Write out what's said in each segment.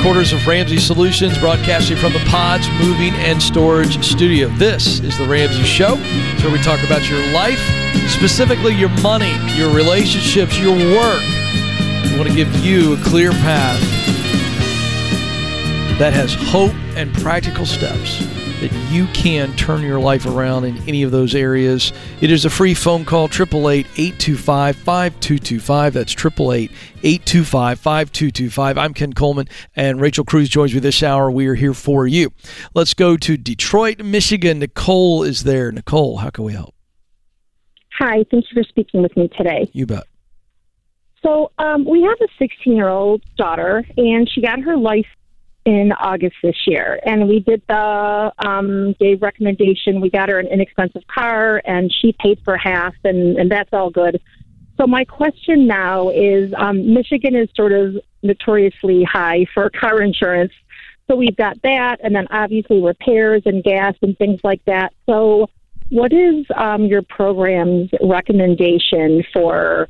Headquarters of Ramsey Solutions, broadcasting from the Pods Moving and Storage Studio. This is The Ramsey Show. It's where we talk about your life, specifically your money, your relationships, your work. We want to give you a clear path that has hope and practical steps that you can turn your life around in any of those areas. It is a free phone call, 888 825 5225. That's 888 825 5225. I'm Ken Coleman, and Rachel Cruze joins me this hour. We are here for you. Let's go to Detroit, Michigan. Nicole is there. Nicole, how can we help? Hi, thank you for speaking with me today. You bet. So, um, we have a 16 year old daughter, and she got her life in August this year. And we did the um, gave recommendation. We got her an inexpensive car, and she paid for half, and, and that's all good. So my question now is, um, Michigan is sort of notoriously high for car insurance. So we've got that, and then obviously repairs and gas and things like that. So, what is um, your program's recommendation for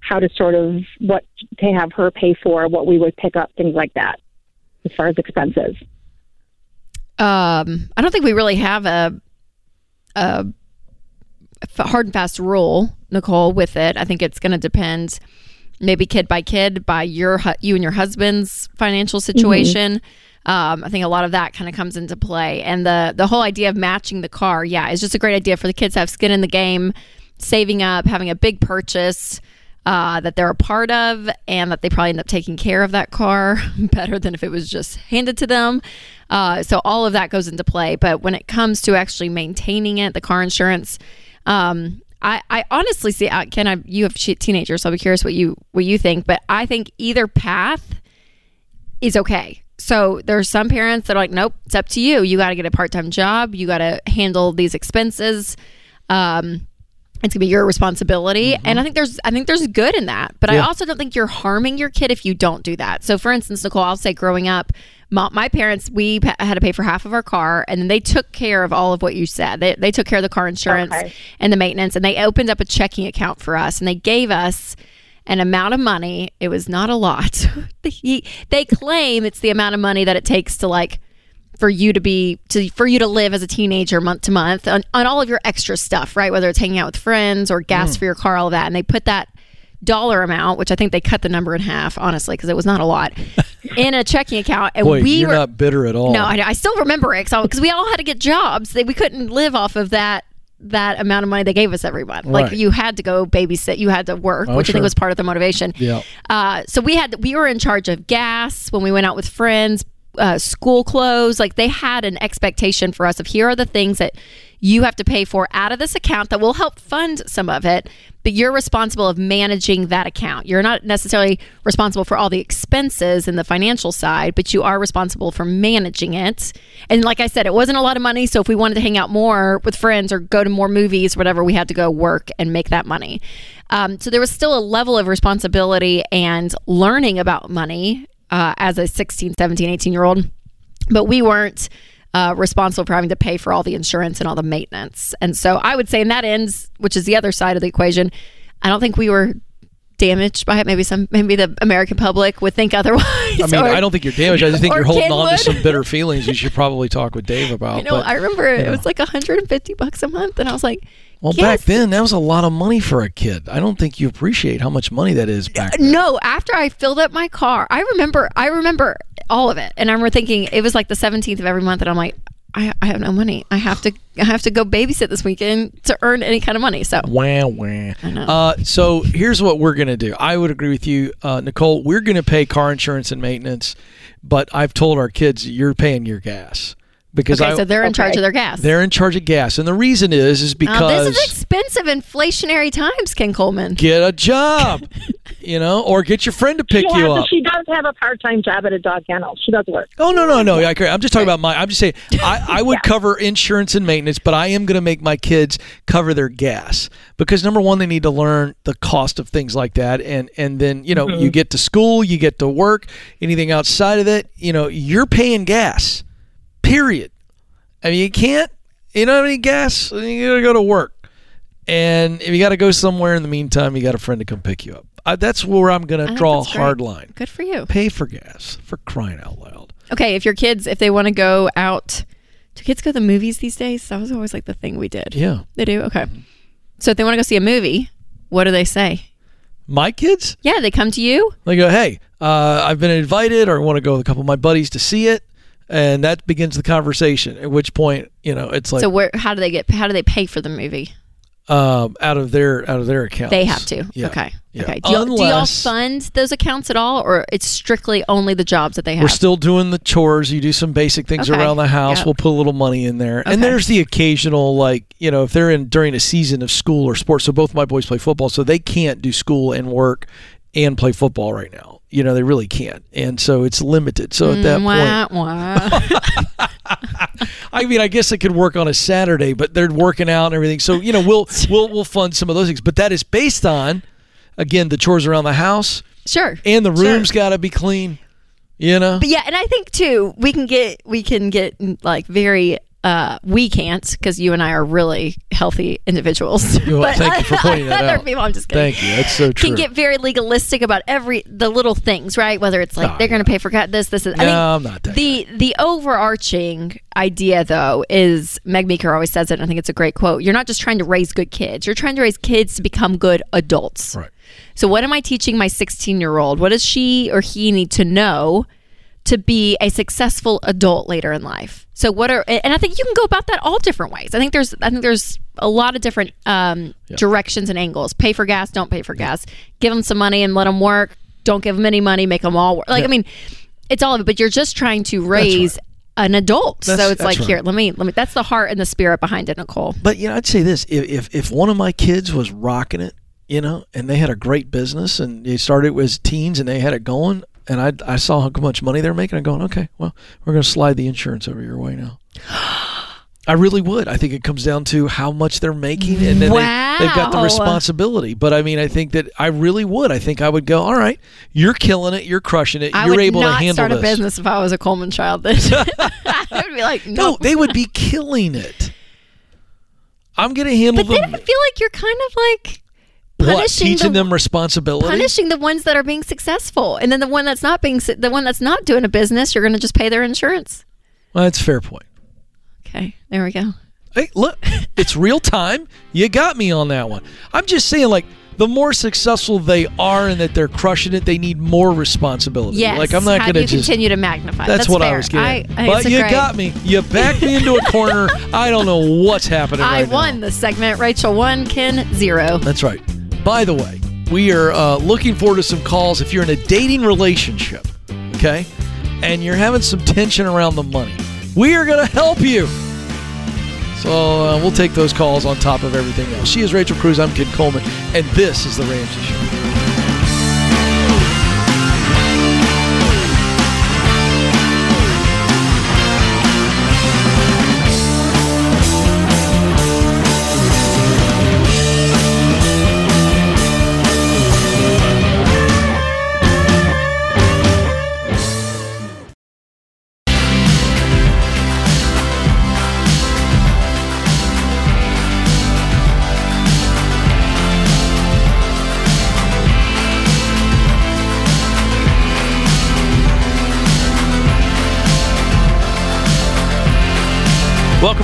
how to sort of what to have her pay for, what we would pick up, things like that? As far as expenses? Um, I don't think we really have a, a hard and fast rule, Nicole, with it. I think it's going to depend maybe kid by kid by your you and your husband's financial mm-hmm. situation. Mm-hmm. Um, I think a lot of that kind of comes into play, and the the whole idea of matching the car, yeah, is just a great idea for the kids to have skin in the game, saving up, having a big purchase uh, that they're a part of and that they probably end up taking care of that car better than if it was just handed to them. Uh, so all of that goes into play. But when it comes to actually maintaining it, the car insurance, um, I, I honestly see. Uh, Ken, I, you have teenagers, so I'll be curious what you what you think. But I think either path is okay. So there's some parents that are like, nope, it's up to you. You got to get a part time job. You got to handle these expenses. Um, it's gonna be your responsibility mm-hmm. and i think there's i think there's good in that but yeah. i also don't think you're harming your kid if you don't do that so for instance nicole i'll say growing up my, my parents we had to pay for half of our car and then they took care of all of what you said they, they took care of the car insurance okay. and the maintenance and they opened up a checking account for us and they gave us an amount of money it was not a lot they, they claim it's the amount of money that it takes to like for you to be to for you to live as a teenager month to month on, on all of your extra stuff, right? Whether it's hanging out with friends or gas mm. for your car, all of that. And they put that dollar amount, which I think they cut the number in half, honestly, because it was not a lot, in a checking account. And Boy, we you're were not bitter at all. No, I, I still remember it because we all had to get jobs. They, we couldn't live off of that that amount of money they gave us every month. Right. Like you had to go babysit, you had to work, oh, which sure. I think was part of the motivation. Yeah. Uh, so we had we were in charge of gas when we went out with friends, uh, school clothes. Like they had an expectation for us of here are the things that you have to pay for out of this account that will help fund some of it, but you're responsible of managing that account. You're not necessarily responsible for all the expenses and the financial side, but you are responsible for managing it. And like I said, it wasn't a lot of money, so if we wanted to hang out more with friends or go to more movies, whatever, we had to go work and make that money. Um, so there was still a level of responsibility and learning about money uh, as a 16, 17, 18 year old, but we weren't uh, responsible for having to pay for all the insurance and all the maintenance. And so I would say, in that ends, which is the other side of the equation, I don't think we were damaged by it. Maybe some, maybe the American public would think otherwise. I mean, or, I don't think you're damaged. I just think you're holding on to some bitter feelings. You should probably talk with Dave about. You know, but, I remember it was like 150 bucks a month, and I was like, well, yes. back then that was a lot of money for a kid. I don't think you appreciate how much money that is back then. No, after I filled up my car, I remember I remember all of it. And I remember thinking it was like the 17th of every month and I'm like I, I have no money. I have to I have to go babysit this weekend to earn any kind of money. So wah wah. Uh, so here's what we're gonna do. I would agree with you, uh, Nicole. We're gonna pay car insurance and maintenance, but I've told our kids you're paying your gas because okay, I, so they're in okay. charge of their gas. They're in charge of gas, and the reason is is because uh, this is expensive, inflationary times. Ken Coleman, get a job, you know, or get your friend to pick she you up. She does have a part time job at a dog kennel. She does work. Oh no no no! I, I'm just talking about my. I'm just saying I, I would yeah. cover insurance and maintenance, but I am going to make my kids cover their gas because number one, they need to learn the cost of things like that, and and then you know mm-hmm. you get to school, you get to work. Anything outside of that, you know, you're paying gas. Period. I mean, you can't. You don't have any gas. You gotta go to work, and if you got to go somewhere in the meantime, you got a friend to come pick you up. I, that's where I'm think draw a that's great. hard line. Good for you. Pay for gas for crying out loud. Okay, if your kids, if they want to go out, do kids go to the movies these days? That was always like the thing we did. Yeah. They do? Okay. So if they want to go see a movie, what do they say? My kids, Yeah, they come to you. they go, hey, uh, I've been invited or I want to go with a couple of my buddies to see it. And that begins the conversation. At which point, you know, it's like so where? How do they get? How do they pay for the movie? um, out of their out of their account, They have to. Yeah. Okay. Yeah. Okay. Do y'all, do y'all fund those accounts at all, or it's strictly only the jobs that they have? We're still doing the chores. You do some basic things Okay. around the house. Yep. We'll put a little money in there. Okay. And there's the occasional, like, you know, if they're in during a season of school or sports. So both my boys play football, so they can't do school and work and play football right now. You know, they really can't. And so it's limited. So at that mm, point, Wah, wah. I mean, I guess it could work on a Saturday, but they're working out and everything. So, you know, we'll we'll we'll fund some of those things. But that is based on again the chores around the house sure. and the Sure. got to be clean. You know? But yeah, and I think too, we can get we can get like very uh we can't because you and I are really healthy individuals. Well, thank you for pointing that other out. people, I'm just kidding. Thank you. That's so true. Can get very legalistic about every the little things, right? Whether it's like they're going to pay for this, this, is. I No, think I'm not that the the overarching idea though is Meg Meeker always says it. And I think it's a great quote. You're not just trying to raise good kids. You're trying to raise kids to become good adults. Right. So, what am I teaching my 16 year old? What does she or he need to know to be a successful adult later in life? So, what are and I think you can go about that all different ways. I think there's I think there's a lot of different um, directions and angles. Pay for gas, don't pay for gas. Give them some money and let them work. Don't give them any money, make them all work. Like I mean, it's all of it. But you're just trying to raise. An adult, That's- so it's like here. Let me, let me. That's the heart and the spirit behind it, Nicole. But you know, I'd say this: if, if if one of my kids was rocking it, you know, and they had a great business, and they started as teens, and they had it going, and I I saw how much money they're making, I'm going, okay, well, we're going to slide the insurance over your way now. I really would. I think it comes down to how much they're making, and then they, they've got the responsibility. But I mean, I think that I really would. I think I would go. All right, you're killing it. You're crushing it. I you're able to handle start a this. business if I was a Coleman child. Then I would be like, No, no. they would be killing it. I'm going to handle it. But then. I feel like you're kind of like what punishing teaching the, them responsibility? punishing the ones that are being successful, and then the one that's not being the one that's not doing a business, you're going to just pay their insurance. Well, that's a fair point. Okay, there we go. Hey, look, it's real time. You got me on that one. I'm just saying, like, the more successful they are and that they're crushing it, they need more responsibility. Yes. Like, I'm not going to just. continue to magnify? That's, what I was getting. I. I, but you great- got me. You backed me into a corner. I don't know what's happening I right now. won the segment. Rachel one, Ken zero. That's right. By the way, we are uh, looking forward to some calls if you're in a dating relationship, okay, and you're having some tension around the money. We are going to help you. So uh, we'll take those calls on top of everything else. She is Rachel Cruze. I'm Ken Coleman, and this is the Ramsey Show.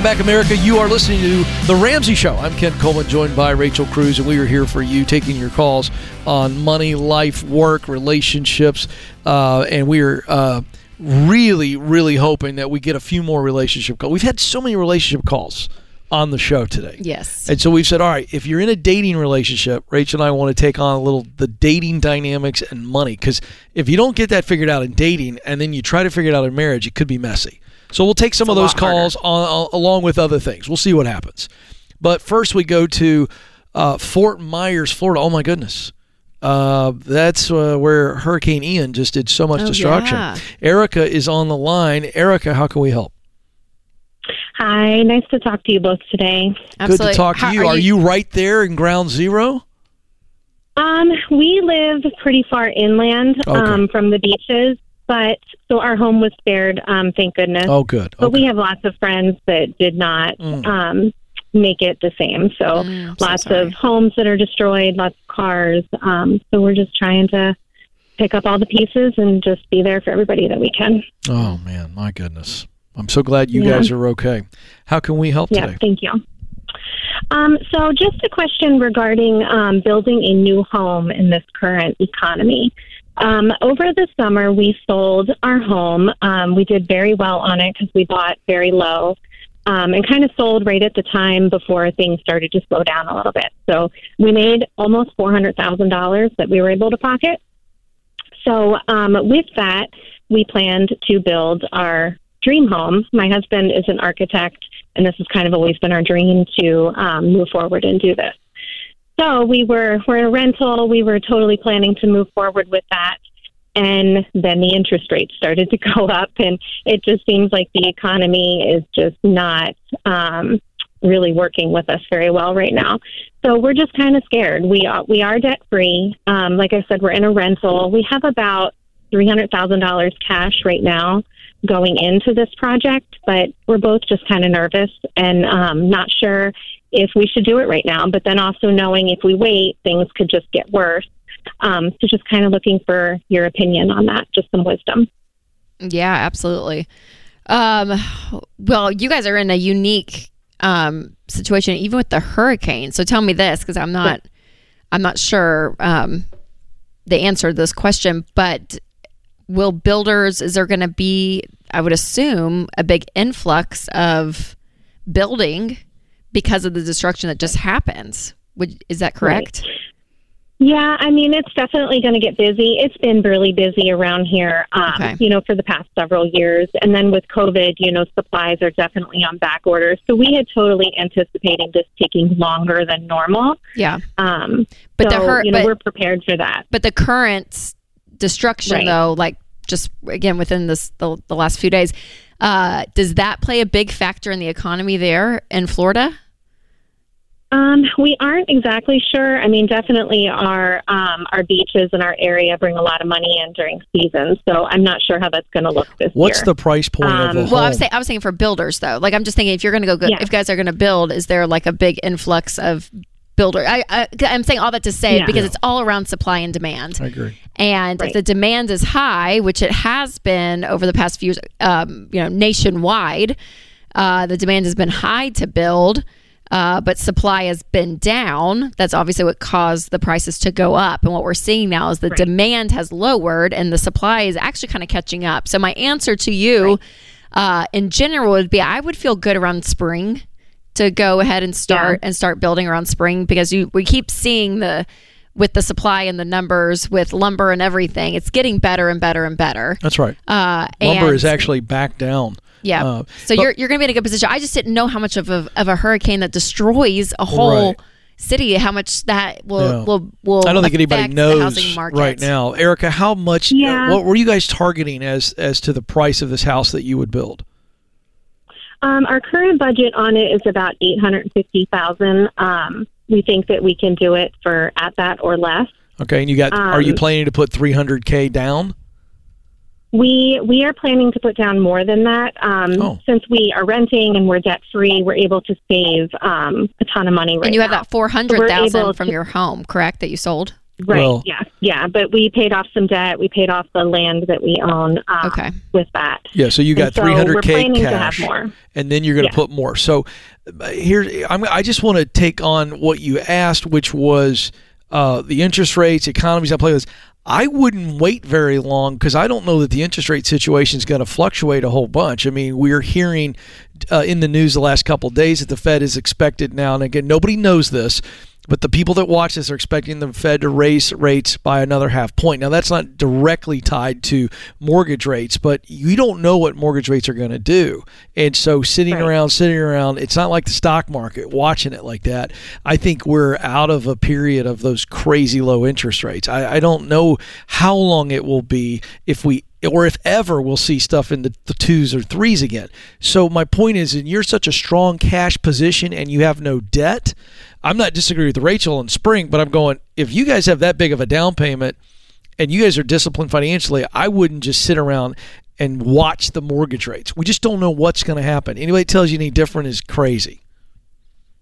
Welcome back, America. You are listening to The Ramsey Show. I'm Ken Coleman, joined by Rachel Cruze, and we are here for you, taking your calls on money, life, work, relationships. Uh, and we are uh, really, really hoping that we get a few more relationship calls. We've had so many relationship calls on the show today. Yes. And so we've said, all right, if you're in a dating relationship, Rachel and I want to take on a little the dating dynamics and money. Because if you don't get that figured out in dating and then you try to figure it out in marriage, it could be messy. So we'll take some of those calls on, on- along with other things. We'll see what happens. But first, we go to uh, Fort Myers, Florida. Oh my goodness. Uh, that's uh, where Hurricane Ian just did so much Oh, destruction. yeah. Erica is on the line. Erica, how can we help? Hi, nice to talk to you both today. Good to talk to How- you. Are, you right there in ground zero? Um, we live pretty far inland Okay. um, from the beaches, but so our home was spared, um, thank goodness. Oh, good. But Okay. we have lots of friends that did not. Mm. Um, make it the same. So Mm, lots sorry. of homes that are destroyed, lots of cars. Um, so we're just trying to pick up all the pieces and just be there for everybody that we can. Oh man, my goodness. I'm so glad you Yeah. guys are okay. How can we help Yeah, today? thank you. Um, so, just a question regarding um, building a new home in this current economy. Um, over the summer, we sold our home. Um, we did very well on it because we bought very low um, and kind of sold right at the time before things started to slow down a little bit. So, we made almost $400,000 that we were able to pocket. So, um, with that, we planned to build our dream home. My husband is an architect, and this has kind of always been our dream to um, move forward and do this. So we were we're in a rental. We were totally planning to move forward with that, and then the interest rates started to go up, and it just seems like the economy is just not um, really working with us very well right now. So we're just kind of scared. We are we are debt free. Um, like I said, we're in a rental. We have about three hundred thousand dollars cash right now going into this project, but we're both just kind of nervous and um, not sure if we should do it right now. But then also knowing if we wait, things could just get worse. Um, so just kind of looking for your opinion on that, just some wisdom. Yeah, absolutely. Um, well, you guys are in a unique um, situation, even with the hurricane. So tell me this, because I'm not, I'm not sure um, the answer to this question. But will builders? Is there going to be? I would assume a big influx of building because of the destruction that just happens. Would is that correct? Yeah, I mean, it's definitely going to get busy. It's been really busy around here, um, Okay. you know, for the past several years. And then with COVID, you know, supplies are definitely on back order. So we had totally anticipated this taking longer than normal. Yeah, Um, But the so, hur- you know, but- we're prepared for that. but the current destruction Right. though like just again within this the, the last few days uh, does that play a big factor in the economy there in florida Um, we aren't exactly sure. I mean, definitely our um, our beaches and our area bring a lot of money in during season. So I'm not sure how that's going to look this What's year. What's the price point of Um, a well i home? was saying i was saying for builders though like i'm just thinking if you're gonna go, go Yeah. if you guys are gonna build is there like a big influx of builder I, I i'm saying all that to say Yeah. because Yeah. it's all around supply and demand I agree. And if the demand is high, which it has been over the past few years, um, you know, nationwide, uh, the demand has been high to build, uh, but supply has been down. That's obviously what caused the prices to go up. And what we're seeing now is the demand has lowered and the supply is actually kind of catching up. So my answer to you, uh, in general, would be I would feel good around spring to go ahead and start and start building around spring because you we keep seeing the with the supply and the numbers with lumber and everything it's getting better and better and better That's right. uh Lumber and, is actually back down. yeah uh, so but- you're you're gonna be in a good position i just didn't know how much of a, of a hurricane that destroys a whole Right. city how much that will Yeah. will will I don't think anybody knows right now. Erica, how much? uh, Yeah. what were you guys targeting as as to the price of this house that you would build? Um, our current budget on it is about eight hundred fifty thousand. Um, we think that we can do it for at that or less. Okay, and you got? are you Um, planning to put 300k down? We we are planning to put down more than that. Um, Oh. Since we are renting and we're debt free, we're able to save um, a ton of money right and you have that 400000 able from to- your home correct that you sold Right. Well- yeah. Yeah. But we paid off some debt. We paid off the land that we own. Um, Okay. With that. Yeah, so you got And so we're 300k planning to have cash, more. and then you're going to Yeah. put more. So uh, here, I'm, I just want to take on what you asked, which was uh, the interest rates, economies. I play with. I wouldn't wait very long because I don't know that the interest rate situation is going to fluctuate a whole bunch. I mean, we're hearing uh, in the news the last couple of days that the Fed is expected now, and again, nobody knows this, but the people that watch this are expecting the Fed to raise rates by another half point. Now, that's not directly tied to mortgage rates, but you don't know what mortgage rates are going to do. And so, sitting Right. around, sitting around, it's not like the stock market watching it like that. I think we're out of a period of those crazy low interest rates. I, I don't know how long it will be if we or if ever we'll see stuff in the, the twos or threes again. So my point is, and you're such a strong cash position and you have no debt. I'm not disagreeing with Rachel in spring, but I'm going if you guys have that big of a down payment and you guys are disciplined financially, I wouldn't just sit around and watch the mortgage rates. We just don't know what's going to happen. Anybody that tells you any different is crazy.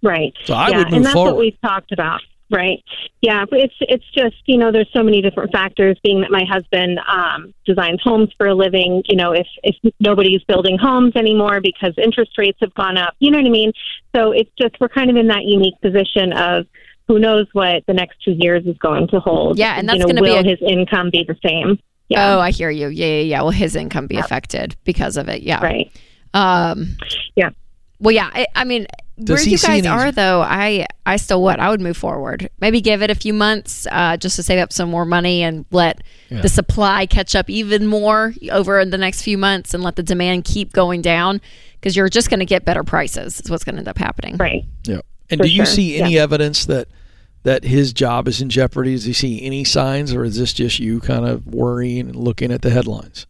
Right. So I yeah, would move and that's forward. what we've talked about. Right. Yeah. It's it's just you know there's so many different factors. Being that my husband um, designs homes for a living, you know, if if nobody's building homes anymore because interest rates have gone up, you know what I mean. So it's just we're kind of in that unique position of who knows what the next two years is going to hold. Yeah, and that's you know, gonna be will a- his income be the same? Yeah. Oh, I hear you. Yeah, yeah, yeah. Will his income be affected because of it? Yeah. Right. Um, Yeah. Well, yeah. I, I mean, Does where you guys any- are, though, I, I still would. I would move forward. Maybe give it a few months, uh, just to save up some more money and let Yeah. the supply catch up even more over the next few months, and let the demand keep going down because you're just going to get better prices. Is what's going to end up happening. Right. Yeah. And For do you sure, see any evidence that that his job is in jeopardy? Does he see any signs, or is this just you kind of worrying and looking at the headlines?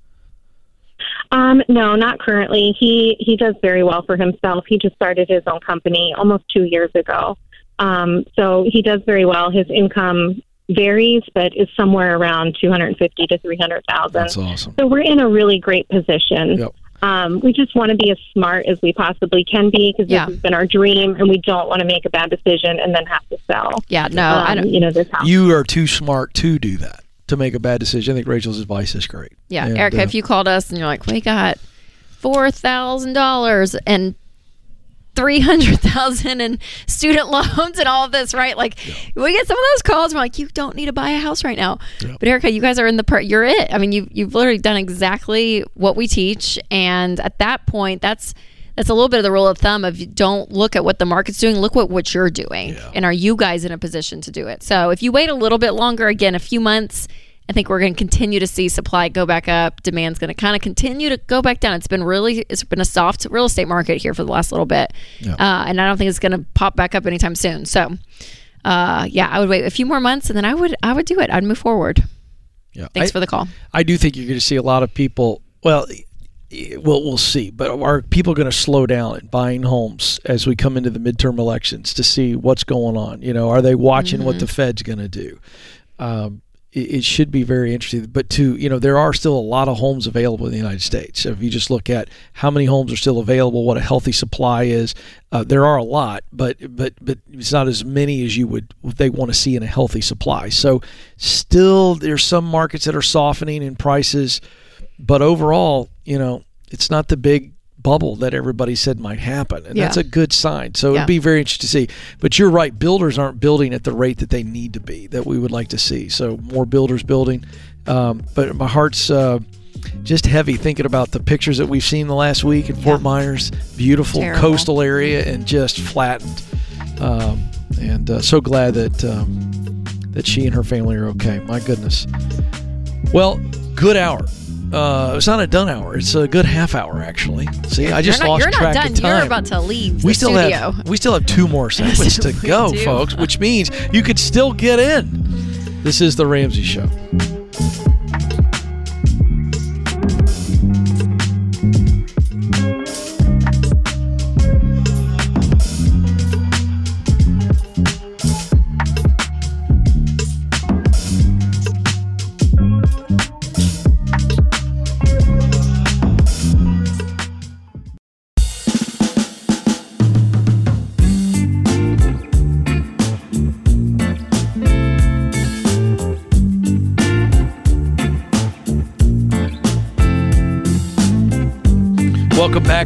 Um, no, not currently. He he does very well for himself. He just started his own company almost two years ago. Um, so he does very well. His income varies, but is somewhere around two hundred fifty to three hundred thousand. That's awesome. So we're in a really great position. Yep. Um, we just want to be as smart as we possibly can be because Yeah. this has been our dream, and we don't want to make a bad decision and then have to sell. Yeah. No, I um, don't. You know this house. You are too smart to do that to make a bad decision. I think Rachel's advice is great. Yeah, And, Erica, uh, if you called us and you're like, we got four thousand dollars and three hundred thousand in student loans and all of this, right? Like we get some of those calls. We're like, you don't need to buy a house right now. Yeah. But Erica, you guys are in the part. You're it. I mean, you you've literally done exactly what we teach, and at that point, that's. That's a little bit of the rule of thumb of don't look at what the market's doing, look at what you're doing. Yeah. And are you guys in a position to do it? So if you wait a little bit longer, again, a few months, I think we're going to continue to see supply go back up. Demand's going to kind of continue to go back down. It's been really, it's been a soft real estate market here for the last little bit, Yeah. uh, and I don't think it's going to pop back up anytime soon. So, uh, yeah, I would wait a few more months, and then I would, I would do it. I'd move forward. yeah. Thanks I, for the call. I do think you're going to see a lot of people. Well, well, we'll see. But are people going to slow down in buying homes as we come into the midterm elections to see what's going on? You know, are they watching what the Fed's going to do? Um, it, it should be very interesting. But to you know, there are still a lot of homes available in the United States. So if you just look at how many homes are still available, what a healthy supply is, uh, there are a lot, but but but it's not as many as you would they want to see in a healthy supply. So still, there's some markets that are softening in prices, but overall, you know, it's not the big bubble that everybody said might happen and Yeah. that's a good sign. So Yeah. it'd be very interesting to see. But you're right builders aren't building at the rate that they need to be that we would like to see. So more builders building. Um, but my heart's uh, just heavy thinking about the pictures that we've seen the last week in Fort Myers. Beautiful Terrible. coastal area and just flattened. Um, and uh, so glad that um, that she and her family are okay. My goodness. Well good hour uh, it's not a done hour. It's a good half hour, actually. See, I just you're not, lost you're not track done. of time You're about to leave we the still studio. have we still have two more segments to go, do. folks, which means you could still get in. This is the Ramsey Show.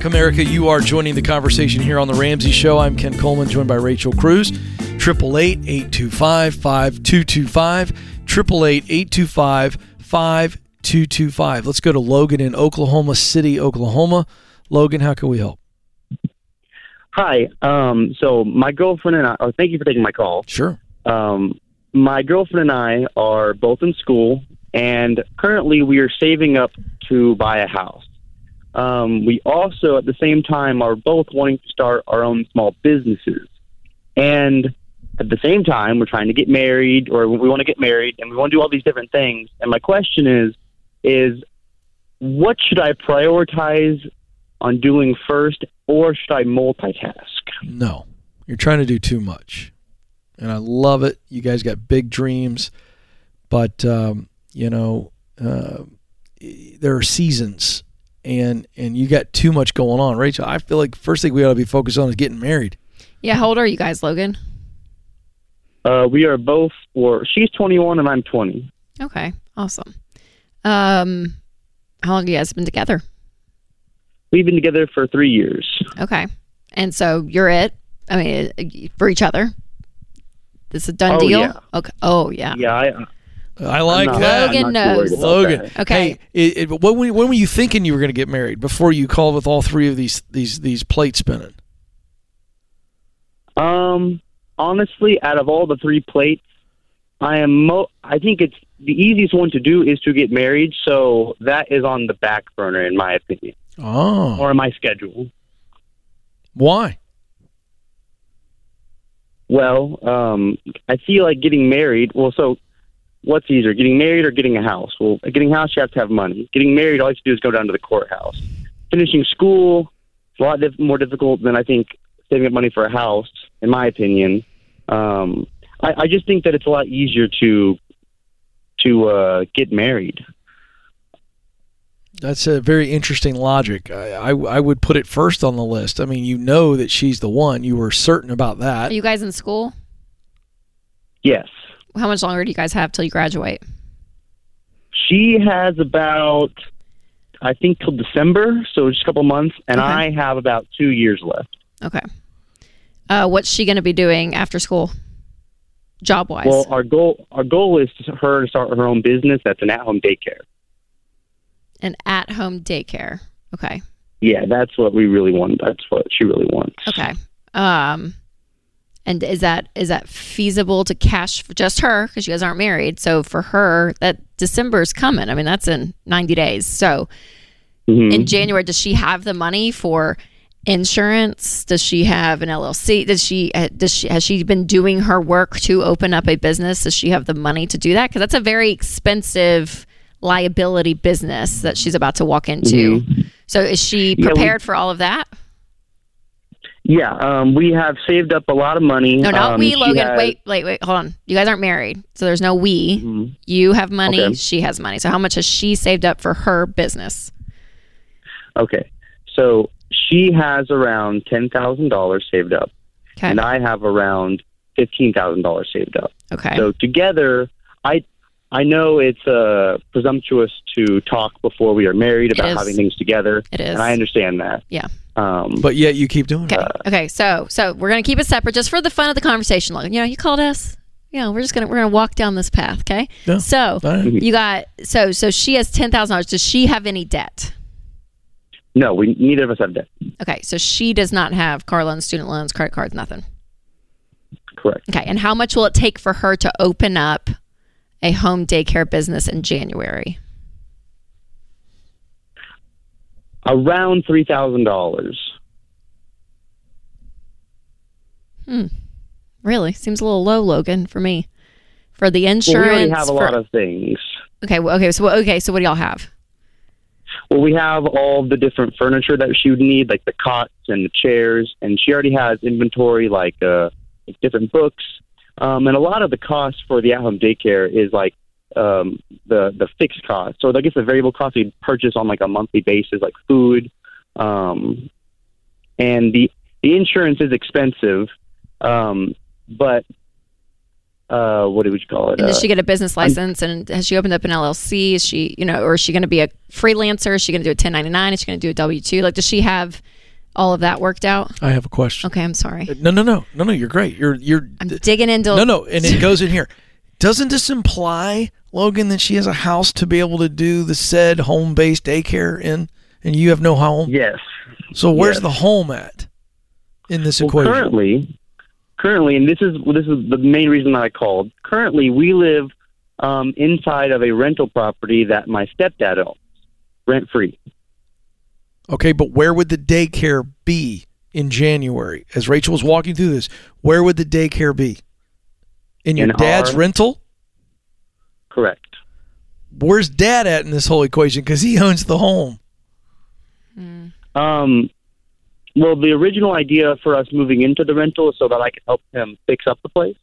America. You are joining the conversation here on the Ramsey Show. I'm Ken Coleman, joined by Rachel Cruze. 888-825-5225. 888-825-5225. Let's go to Logan in Oklahoma City, Oklahoma. Logan, how can we help? Hi. Um, so my girlfriend and I. Oh, thank you for taking my call. Sure. Um, my girlfriend and I are both in school, and currently we are saving up to buy a house. Um, we also, at the same time, are both wanting to start our own small businesses, and at the same time, we're trying to get married, or we want to get married, and we want to do all these different things. And my question is, is what should I prioritize on doing first, or should I multitask? No, you're trying to do too much, and I love it. You guys got big dreams, but um, you know uh, there are seasons, and and you got too much going on. Rachel, I feel like first thing we ought to be focused on is getting married. Yeah, how old are you guys, Logan? Uh, we are both, or she's 21 and I'm 20. Okay, awesome. Um, how long have you guys been together? We've been together for three years. Okay, and so you're it. I mean, for each other. This is a done Oh, deal. yeah. Okay. Oh yeah. Yeah, I, I like not- that. Logan I'm not too worried knows. Logan. that. Okay. Hey, it, it, when, were- when were you thinking you were going to get married before you called with all three of these these these plates spinning? Um, honestly, out of all the three plates, I am mo. I think it's the easiest one to do is to get married. So that is on the back burner, in my opinion, Oh, or in my schedule. why? Well, um, I feel like getting married. Well, so what's easier, getting married or getting a house? Well, getting a house, you have to have money. Getting married, all you have to do is go down to the courthouse. Finishing school, it's a lot diff- more difficult than I think saving up money for a house, in my opinion. Um, I, I just think that it's a lot easier to to uh, get married. That's a very interesting logic. I, I I would put it first on the list. I mean, you know that she's the one. You were certain about that. Are that. you guys in school? Yes, How much longer do you guys have till you graduate? she has about. I think till December, so just a couple months, and Okay. I have about two years left. Okay. Uh, what's she going to be doing after school, job wise? Well, our goal our goal is to her to start her own business. That's an at home daycare. An at home daycare. Okay. Yeah, that's what we really want. That's what she really wants. Okay. Um, and is that is that feasible to cash for just her because you guys aren't married? So for her, that December's coming. I mean, that's in ninety days. So Mhm. in January, does she have the money for insurance? Does she have an LLC? Does she uh, does she has she been doing her work to open up a business? Does she have the money to do that? Because that's a very expensive liability business that she's about to walk into. So is she Yeah, we- prepared for all of that? Yeah, um, we have saved up a lot of money. No, not um, we, Logan. has- Wait, wait, wait. Hold on. You guys aren't married, so there's no we. Mhm. You have money. Okay. She has money. So how much has she saved up for her business? Okay, so she has around ten thousand dollars saved up, Okay. and I have around fifteen thousand dollars saved up. okay. So together, I I know it's uh, presumptuous to talk before we are married about having things together, it is. and I understand that. Yeah. Um, But yet you keep doing Okay. it. okay. So so we're gonna keep it separate just for the fun of the conversation. Logan. You know, you called us. You know, we're just gonna we're gonna walk down this path. Okay. Yeah. So All right. you got so so she has ten thousand dollars. Does she have any debt? no, we neither of us have debt. Okay. So she does not have car loans, student loans, credit cards, nothing. Correct. Okay. And how much will it take for her to open up a home daycare business in January? Around three thousand dollars. Hmm. Really? Seems a little low, Logan, for me. For the Well, insurance. we already have a for- lot of things. okay. Well, okay. So okay. So what do y'all have? Well, we have all the different furniture that she would need, like the cots and the chairs, and she already has inventory like uh, like different books. Um, and a lot of the cost for the at-home daycare is like um, the the fixed cost. So I guess the variable cost we purchase on like a monthly basis, like food, um, and the the insurance is expensive, um, but uh, what do we call it? And does Uh, she get a business license? And has she opened up an LLC? Is she, you know, or is she going to be a freelancer? Is she going to do a 1099? Is she going to do a W 2? Like, does she have all of that worked out? I have a question. Okay. I'm sorry. No, no, no, no, no. You're great. You're you're. I'm digging into. No, no, and it goes in here. Doesn't this imply, Logan, that she has a house to be able to do the said home-based daycare in, and you have no home? yes. So where's Yes. the home at in this Well, equation? currently, currently, and this is this is the main reason that I called. Currently, we live um, inside of a rental property that my stepdad owns, rent free. Okay, but where would the daycare be in January? As Rachel was walking through this, where would the daycare be? In your In dad's our- rental? Correct. Where's dad at in this whole equation? Because he owns the home. Um, well, the original idea for us moving into the rental is so that I could help him fix up the place,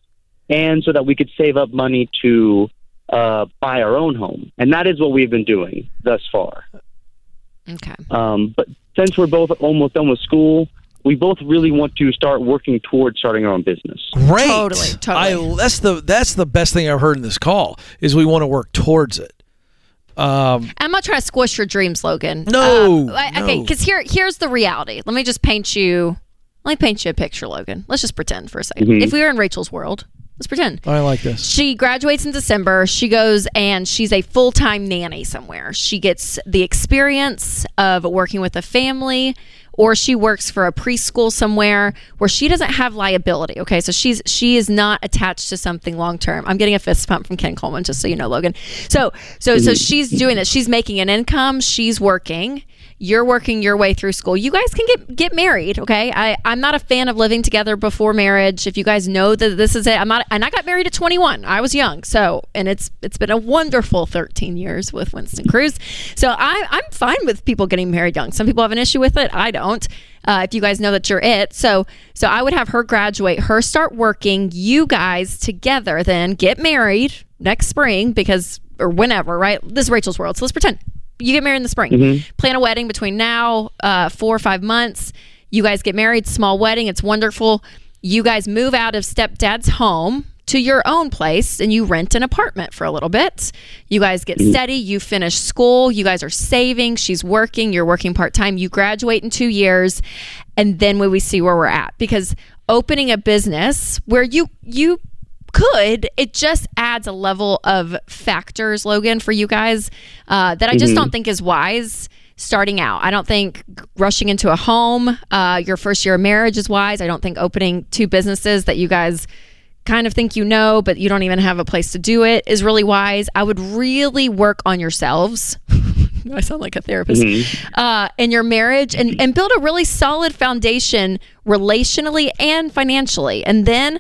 and so that we could save up money to uh, buy our own home, and that is what we've been doing thus far. Okay. Um, but since we're both almost done with school, we both really want to start working towards starting our own business. Great. Totally, totally. I, that's the that's the best thing I've heard in this call is we want to work towards it. Um, I'm not trying to squish your dreams, Logan. No, Um, I- okay, no. because here, here's the reality. Let me just paint you. Let me paint you a picture, Logan. Let's just pretend for a 2nd If we were in Rachel's world, let's pretend. I like this. She graduates in December. She goes and she's a full time nanny somewhere. She gets the experience of working with a family, or she works for a preschool somewhere where she doesn't have liability. Okay, so she's she is not attached to something long term. I'm getting a fist pump from Ken Coleman, just so you know, Logan. So so so mm-hmm. she's doing this. She's making an income. She's working. You're working your way through school. You guys can get get married, okay? I I'm not a fan of living together before marriage. If you guys know that this is it, I'm not. And I got married at 21. I was young, so and it's it's been a wonderful 13 years with Winston Cruze. So I I'm fine with people getting married young. Some people have an issue with it. I don't. Uh, if you guys know that you're it, so so I would have her graduate, her start working. You guys together then get married next spring because or whenever, right? This is Rachel's world. So let's pretend you get married in the spring. Plan a wedding between now, uh, four or five months. You guys get married, small wedding. It's wonderful. You guys move out of stepdad's home to your own place and you rent an apartment for a little bit. You guys get steady. You finish school. You guys are saving. She's working. You're working part time. You graduate in two years. And then we see where we're at because opening a business where you, you, could it just adds a level of factors logan for you guys uh, that i just don't think is wise starting out. I don't think rushing into a home uh, your first year of marriage is wise. I don't think opening two businesses that you guys kind of think you know but you don't even have a place to do it is really wise. I would really work on yourselves. I sound like a therapist. Uh, in your marriage and, and build a really solid foundation relationally and financially. And then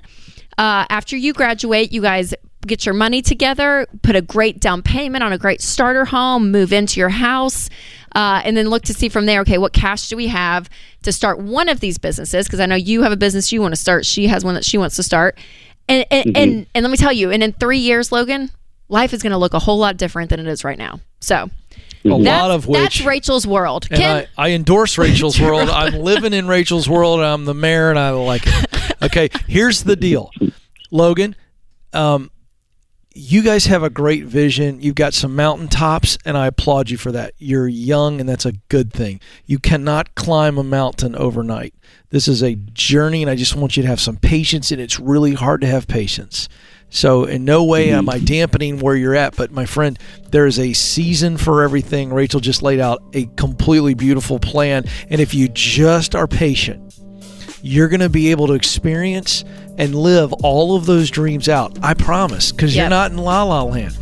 uh, after you graduate, you guys get your money together, put a great down payment on a great starter home, move into your house, uh, and then look to see from there, okay, what cash do we have to start one of these businesses? Because I know you have a business you want to start. She has one that she wants to start. And, and, and, and let me tell you, and in three years, Logan, life is going to look a whole lot different than it is right now. So A lot of which. that's Rachel's world. and Ken, I, I endorse Rachel's world. I'm living in Rachel's world. I'm the mayor, and I like it. Okay, here's the deal, Logan. Um, you guys have a great vision. You've got some mountaintops, and I applaud you for that. You're young, and that's a good thing. You cannot climb a mountain overnight. This is a journey, and I just want you to have some patience, and it's really hard to have patience. So, in no way am mm-hmm. I dampening where you're at, but my friend, there is a season for everything. Rachel just laid out a completely beautiful plan. And if you just are patient, you're going to be able to experience and live all of those dreams out. I promise, because Yep. you're not in la la land.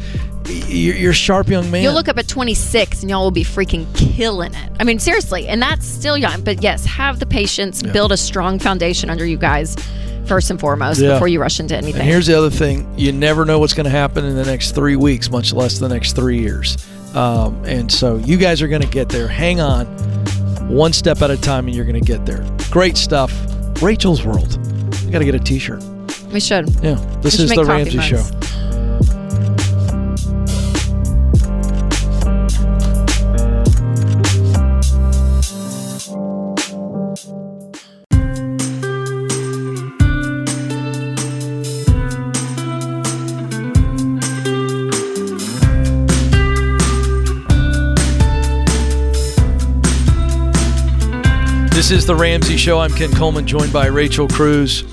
You're, sharp young man. You'll look up at 26 and y'all will be freaking killing it. I mean, seriously. And that's still young. But yes, have the patience, build a strong foundation under you guys, first and foremost, Yeah. before you rush into anything. And here's the other thing: you never know what's going to happen in the next three weeks, much less the next three years. Um, and so you guys are going to get there. Hang on, one step at a time, and you're going to get there. Great stuff. Rachel's World. I got to get a T-shirt. we should. Yeah, this We is the Ramsey. Show. This is the Ramsey Show. I'm Ken Coleman, joined by Rachel Cruze.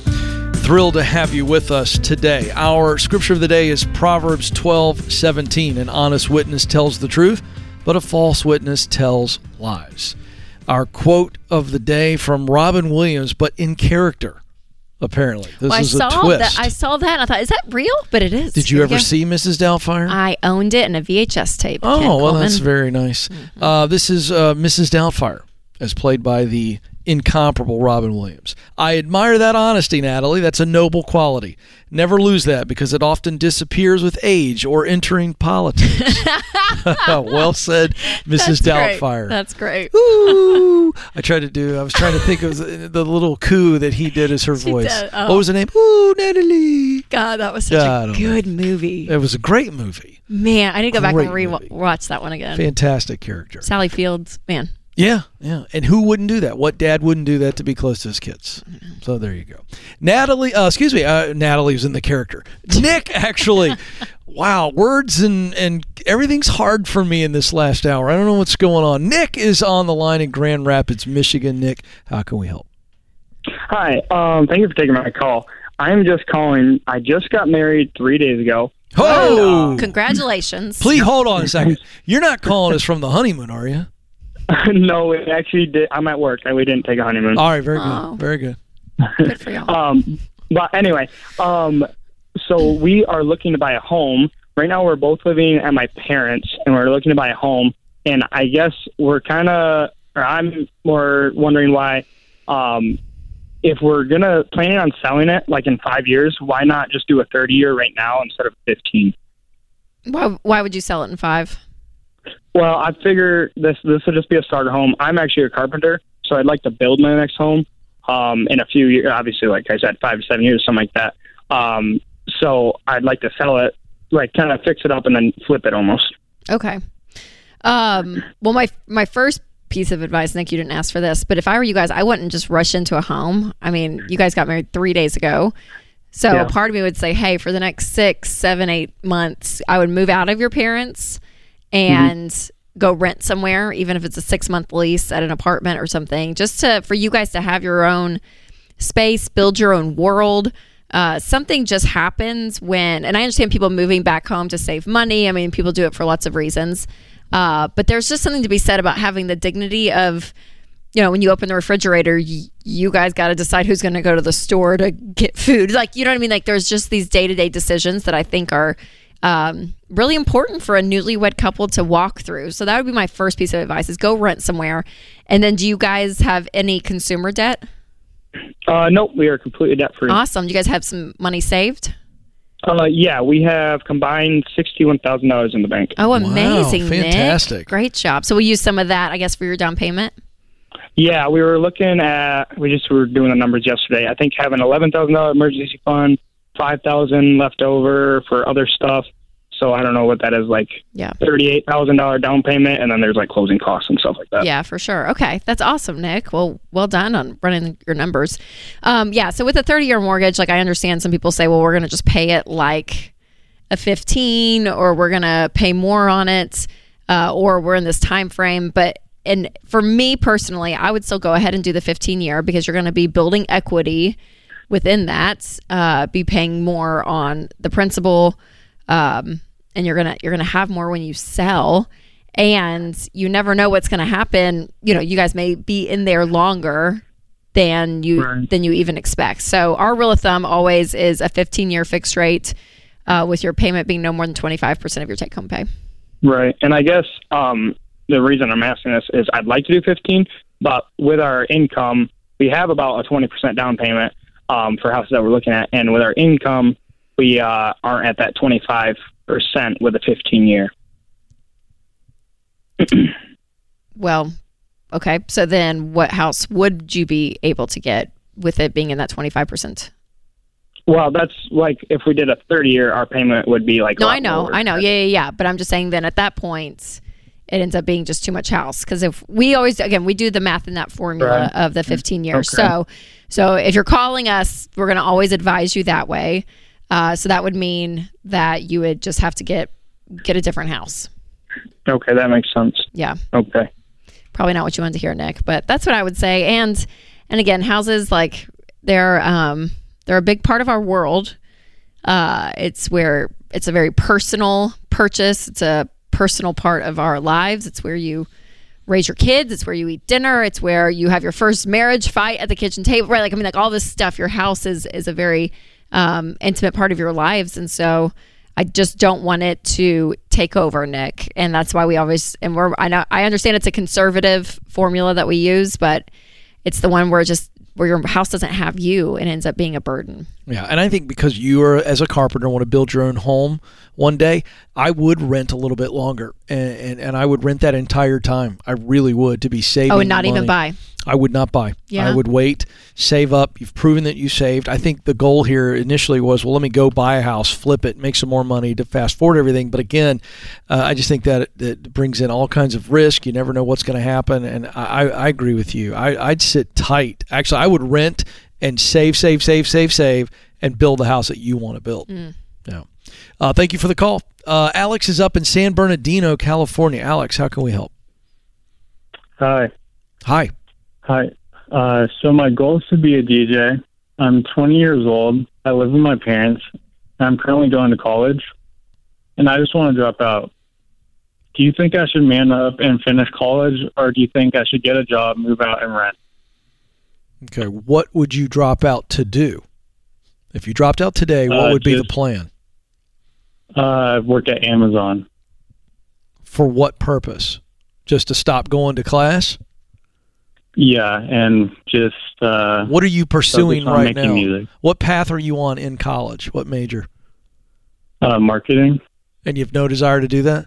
Thrilled to have you with us today. Our scripture of the day is Proverbs 12 17. An honest witness tells the truth, but a false witness tells lies. Our quote of the day from Robin Williams, but in character, apparently. This Well, I is a saw twist. that. I saw that and I thought, is that real? But it is. Did you Here ever see Mrs. Doubtfire? I owned it in a VHS tape. Oh, well, that's very nice. Mm-hmm. Uh, this is uh, Mrs. Doubtfire, as played by the incomparable Robin Williams. I admire that honesty, Natalie. That's a noble quality. Never lose that because it often disappears with age or entering politics. well said, Mrs. That's great. Doubtfire. That's great. Ooh, I tried to do. I was trying to think of the, the little coo that he did as her voice. did, oh. What was the name? Ooh, Natalie. God, that was such God a good movie. It was a great movie. Man, I need to go back and Great rewatch movie. that one again. Fantastic character. Sally Fields, man, Yeah, yeah. And who wouldn't do that? What dad wouldn't do that to be close to his kids? So there you go. Natalie, uh, excuse me, uh, Natalie's in the character. Nick, actually, wow, words and and everything's hard for me in this last hour. I don't know what's going on. Nick is on the line in Grand Rapids, Michigan. Nick, how can we help? Hi. Um, thank you for taking my call. I'm just calling. I just got married three days ago. Oh, Congratulations. please hold on a second. You're not calling us from the honeymoon, are you? no, it actually did. I'm at work and we didn't take a honeymoon. All right, very good, Oh. very good. Good for y'all. Um, but anyway, um, so we are looking to buy a home. Right now, we're both living at my parents, and we're looking to buy a home. And I guess we're kind of, or I'm more wondering why, um, if we're gonna planning on selling it like in five years, why not just do a 30 year right now instead of 15? Why, why would you sell it in five? Well, I figure this this will just be a starter home. I'm actually a carpenter, so I'd like to build my next home um, in a few years. Obviously, like I said, five to seven years, something like that. Um, so I'd like to sell it, like kind of fix it up and then flip it almost. Okay. Um, well, my my first piece of advice, Nick, you didn't ask for this, but if I were you guys, I wouldn't just rush into a home. I mean, you guys got married three days ago. So Yeah. part of me would say, hey, for the next six, seven, eight months, I would move out of your parents and go rent somewhere, even if it's a six month lease at an apartment or something, just to for you guys to have your own space, build your own world. Uh, something just happens when, and I understand people moving back home to save money. I mean, people do it for lots of reasons. Uh, but there's just something to be said about having the dignity of, you know, when you open the refrigerator, y- you guys got to decide who's going to go to the store to get food. Like, you know what I mean? Like, there's just these day to day decisions that I think are um, really important for a newlywed couple to walk through. So that would be my first piece of advice: is go rent somewhere. And then, do you guys have any consumer debt? Uh, nope, we are completely debt free. Awesome. Do you guys have some money saved? Uh, yeah, we have combined sixty-one thousand dollars in the bank. Oh, amazing, Nick. fantastic. Great job. So we'll use some of that, I guess, for your down payment. Yeah, we were looking at. We just were doing the numbers yesterday. I think having eleven thousand dollar emergency fund, five thousand left over for other stuff. So I don't know what that is like. Yeah. Thirty-eight thousand dollar down payment, and then there's like closing costs and stuff like that. Yeah, for sure. Okay, that's awesome, Nick. Well, well done on running your numbers. Um, yeah, so with a 30 year mortgage, like I understand some people say, well, we're going to just pay it like a 15, or we're going to pay more on it, uh, or we're in this time frame. But and for me personally, I would still go ahead and do the 15 year because you're going to be building equity within that, uh, be paying more on the principal, um, and you're gonna you're gonna have more when you sell and you never know what's going to happen you know you guys may be in there longer than you Right. than you even expect so our rule of thumb always is a 15 year fixed rate uh, with your payment being no more than 25% of your take home pay Right. And I guess um, the reason I'm asking this is I'd like to do fifteen, but with our income, we have about a twenty percent down payment um, for houses that we're looking at, and with our income, we uh, aren't at that twenty-five percent with a fifteen year. well okay so then what house would you be able to get with it being in that 25% Well, that's like if we did a 30 year, our payment would be like. no i know lower. i know yeah yeah yeah but i'm just saying then at that point it ends up being just too much house because if we always again we do the math in that formula Right. of the 15 years Okay. so so if you're calling us we're going to always advise you that way uh, so that would mean that you would just have to get get a different house. Okay, that makes sense. yeah. Okay. probably not what you wanted to hear nick but that's what i would say. And and again houses like they're um they're a big part of our world. Uh it's where it's a very personal purchase. It's a personal part of our lives. It's where you raise your kids. It's where you eat dinner. It's where you have your first marriage fight at the kitchen table right? Like i mean like all this stuff. Your house is is a very um intimate part of your lives and so I just don't want it to take over, Nick. And that's why we always and we're I know I understand it's a conservative formula that we use, but it's the one where just where your house doesn't have you and ends up being a burden. Yeah, and I think because you are as a carpenter want to build your own home one day, I would rent a little bit longer, and and, and I would rent that entire time. I really would to be saving. Oh, and not even buy. I would not buy. Yeah. I would wait, save up. You've proven that you saved. I think the goal here initially was, well, let me go buy a house, flip it, make some more money to fast forward everything. But again, uh, I just think that that brings in all kinds of risk. You never know what's going to happen. And I, I agree with you. I, I'd sit tight. Actually, I would rent and save, save, save, save, save, and build the house that you want to build. Yeah. Uh, thank you for the call. Uh, Alex is up in San Bernardino, California. Alex, how can we help? Hi. Hi. Hi. Uh, so my goal is to be a DJ. I'm 20 years old. I live with my parents. I'm currently going to college, and I just want to drop out. Do you think I should man up and finish college, or do you think I should get a job, move out, and rent? Okay. What would you drop out to do? If you dropped out today, what Uh, would be the plan? Uh, I work at Amazon. For what purpose? Just to stop going to class? Yeah, and just uh, What are you pursuing right now? music. What path are you on in college? What major? Uh, marketing. And you have no desire to do that?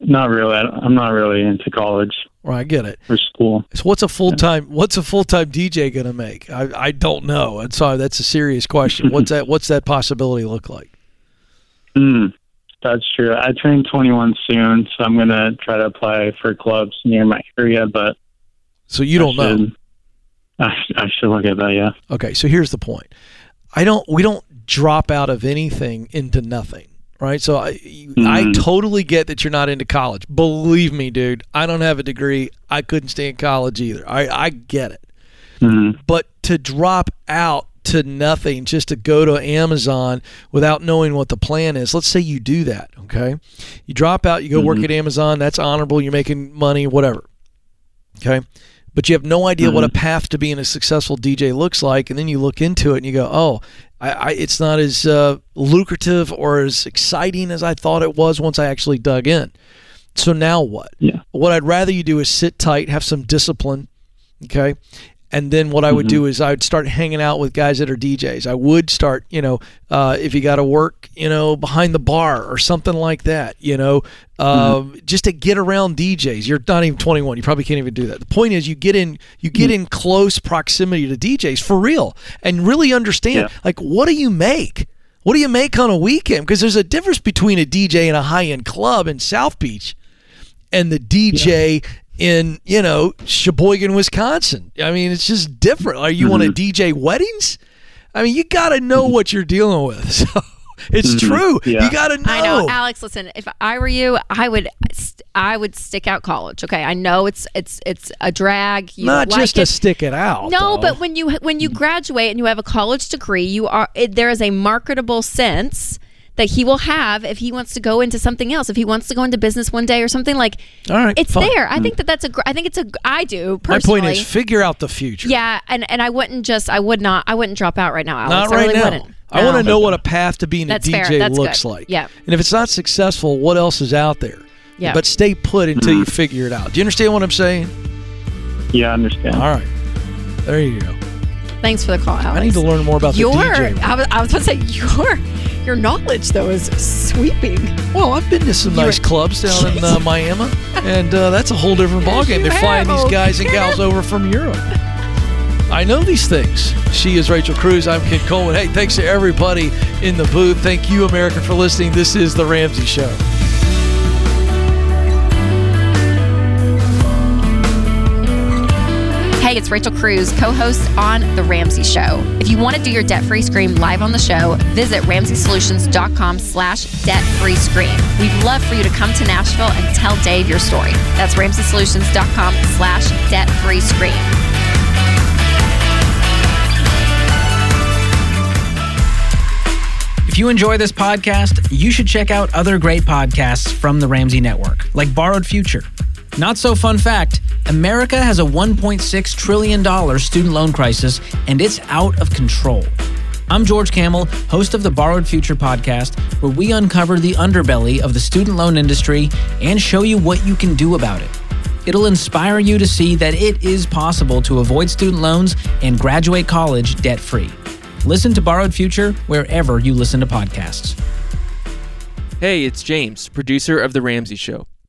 Not really. I'm not really into college Well, I get it. For school. So what's a full time what's a full time DJ gonna make? I, I don't know. And sorry, that's a serious question. What's that what's that possibility look like? Mm, that's true. I turn 21 soon, so I'm gonna try to apply for clubs near my area. But So you don't I know. I, I should look at that. Yeah. Okay, so here's the point. I don't. We don't drop out of anything into nothing, right? So I, you, I Mhm. totally get that you're not into college. Believe me, dude. I don't have a degree. I couldn't stay in college either. I, I get it. Mm, But to drop out to nothing just to go to Amazon without knowing what the plan is. Let's say you do that, okay? You drop out, you go work Mhm. at Amazon, that's honorable, you're making money, whatever. Okay? But you have no idea what a path to being a successful DJ looks like, and then you look into it and you go, "Oh, I, I it's not as uh, lucrative or as exciting as I thought it was once I actually dug in." So now what? Yeah. What I'd rather you do is sit tight, have some discipline, okay? And then what I would do is I would start hanging out with guys that are DJs. I would start, you know, uh, if you got to work, you know, behind the bar or something like that, you know, uh, just to get around DJs. You're not even 21. You probably can't even do that. The point is, you get in, you get in close proximity to DJs for real, and really understand, Yeah. like, what do you make? What do you make on a weekend? Because there's a difference between a DJ in a high end club in South Beach and the DJ in you know Sheboygan, Wisconsin. I mean, it's just different. Are you want to DJ weddings? I mean, you got to know mm-hmm. what you're dealing with. So it's mm-hmm. true. Yeah. You got to know. I know, Alex. Listen, if I were you, I would, st- I would stick out college. Okay, I know it's it's it's a drag. You Not don't like just to it. stick it out. No, though. but when you when you graduate and you have a college degree, you are it, there is a marketable sense that he will have if he wants to go into something else. If he wants to go into business one day or something like, All right, it's fine. there. I think mm. that that's a. gr- I think it's a. I gr- I do My personally. point is, figure out the future. yeah, and and I wouldn't just. I would not. I wouldn't drop out right now, Alex. Not I right really now. wouldn't. I want to know what a path to being That's a. DJ looks good. like. Yeah. And if it's not successful, what else is out there? Yeah. But stay put until you figure it out. Do you understand what I'm saying? Yeah, I understand. All right. There you go. Thanks for the call, Alex. I need to learn more about the your. DJ. I was, I was about to say your your knowledge though is sweeping. Well, I've been to some You nice were- clubs down in uh, Miami, and uh, that's a whole different ballgame. They're flying these guys and gals over from Europe. I know these things. She is Rachel Cruze. I'm Ken Coleman. Hey, thanks to everybody in the booth. Thank you, America, for listening. This is The Ramsey Show. It's Rachel Cruze, co host on The Ramsey Show. If you want to do your debt free scream live on the show, visit ramseysolutions.com slash debt free scream. We'd love for you to come to Nashville and tell Dave your story. That's ramseysolutions.com slash debt free scream. If you enjoy this podcast, you should check out other great podcasts from the Ramsey Network, like Borrowed Future. Not so fun fact America has a $1.6 trillion student loan crisis, and it's out of control. I'm George Kamel, host of the Borrowed Future podcast, where we uncover the underbelly of the student loan industry and show you what you can do about it. It'll inspire you to see that it is possible to avoid student loans and graduate college debt free. Listen to Borrowed Future wherever you listen to podcasts. Hey, it's James, producer of The Ramsey Show.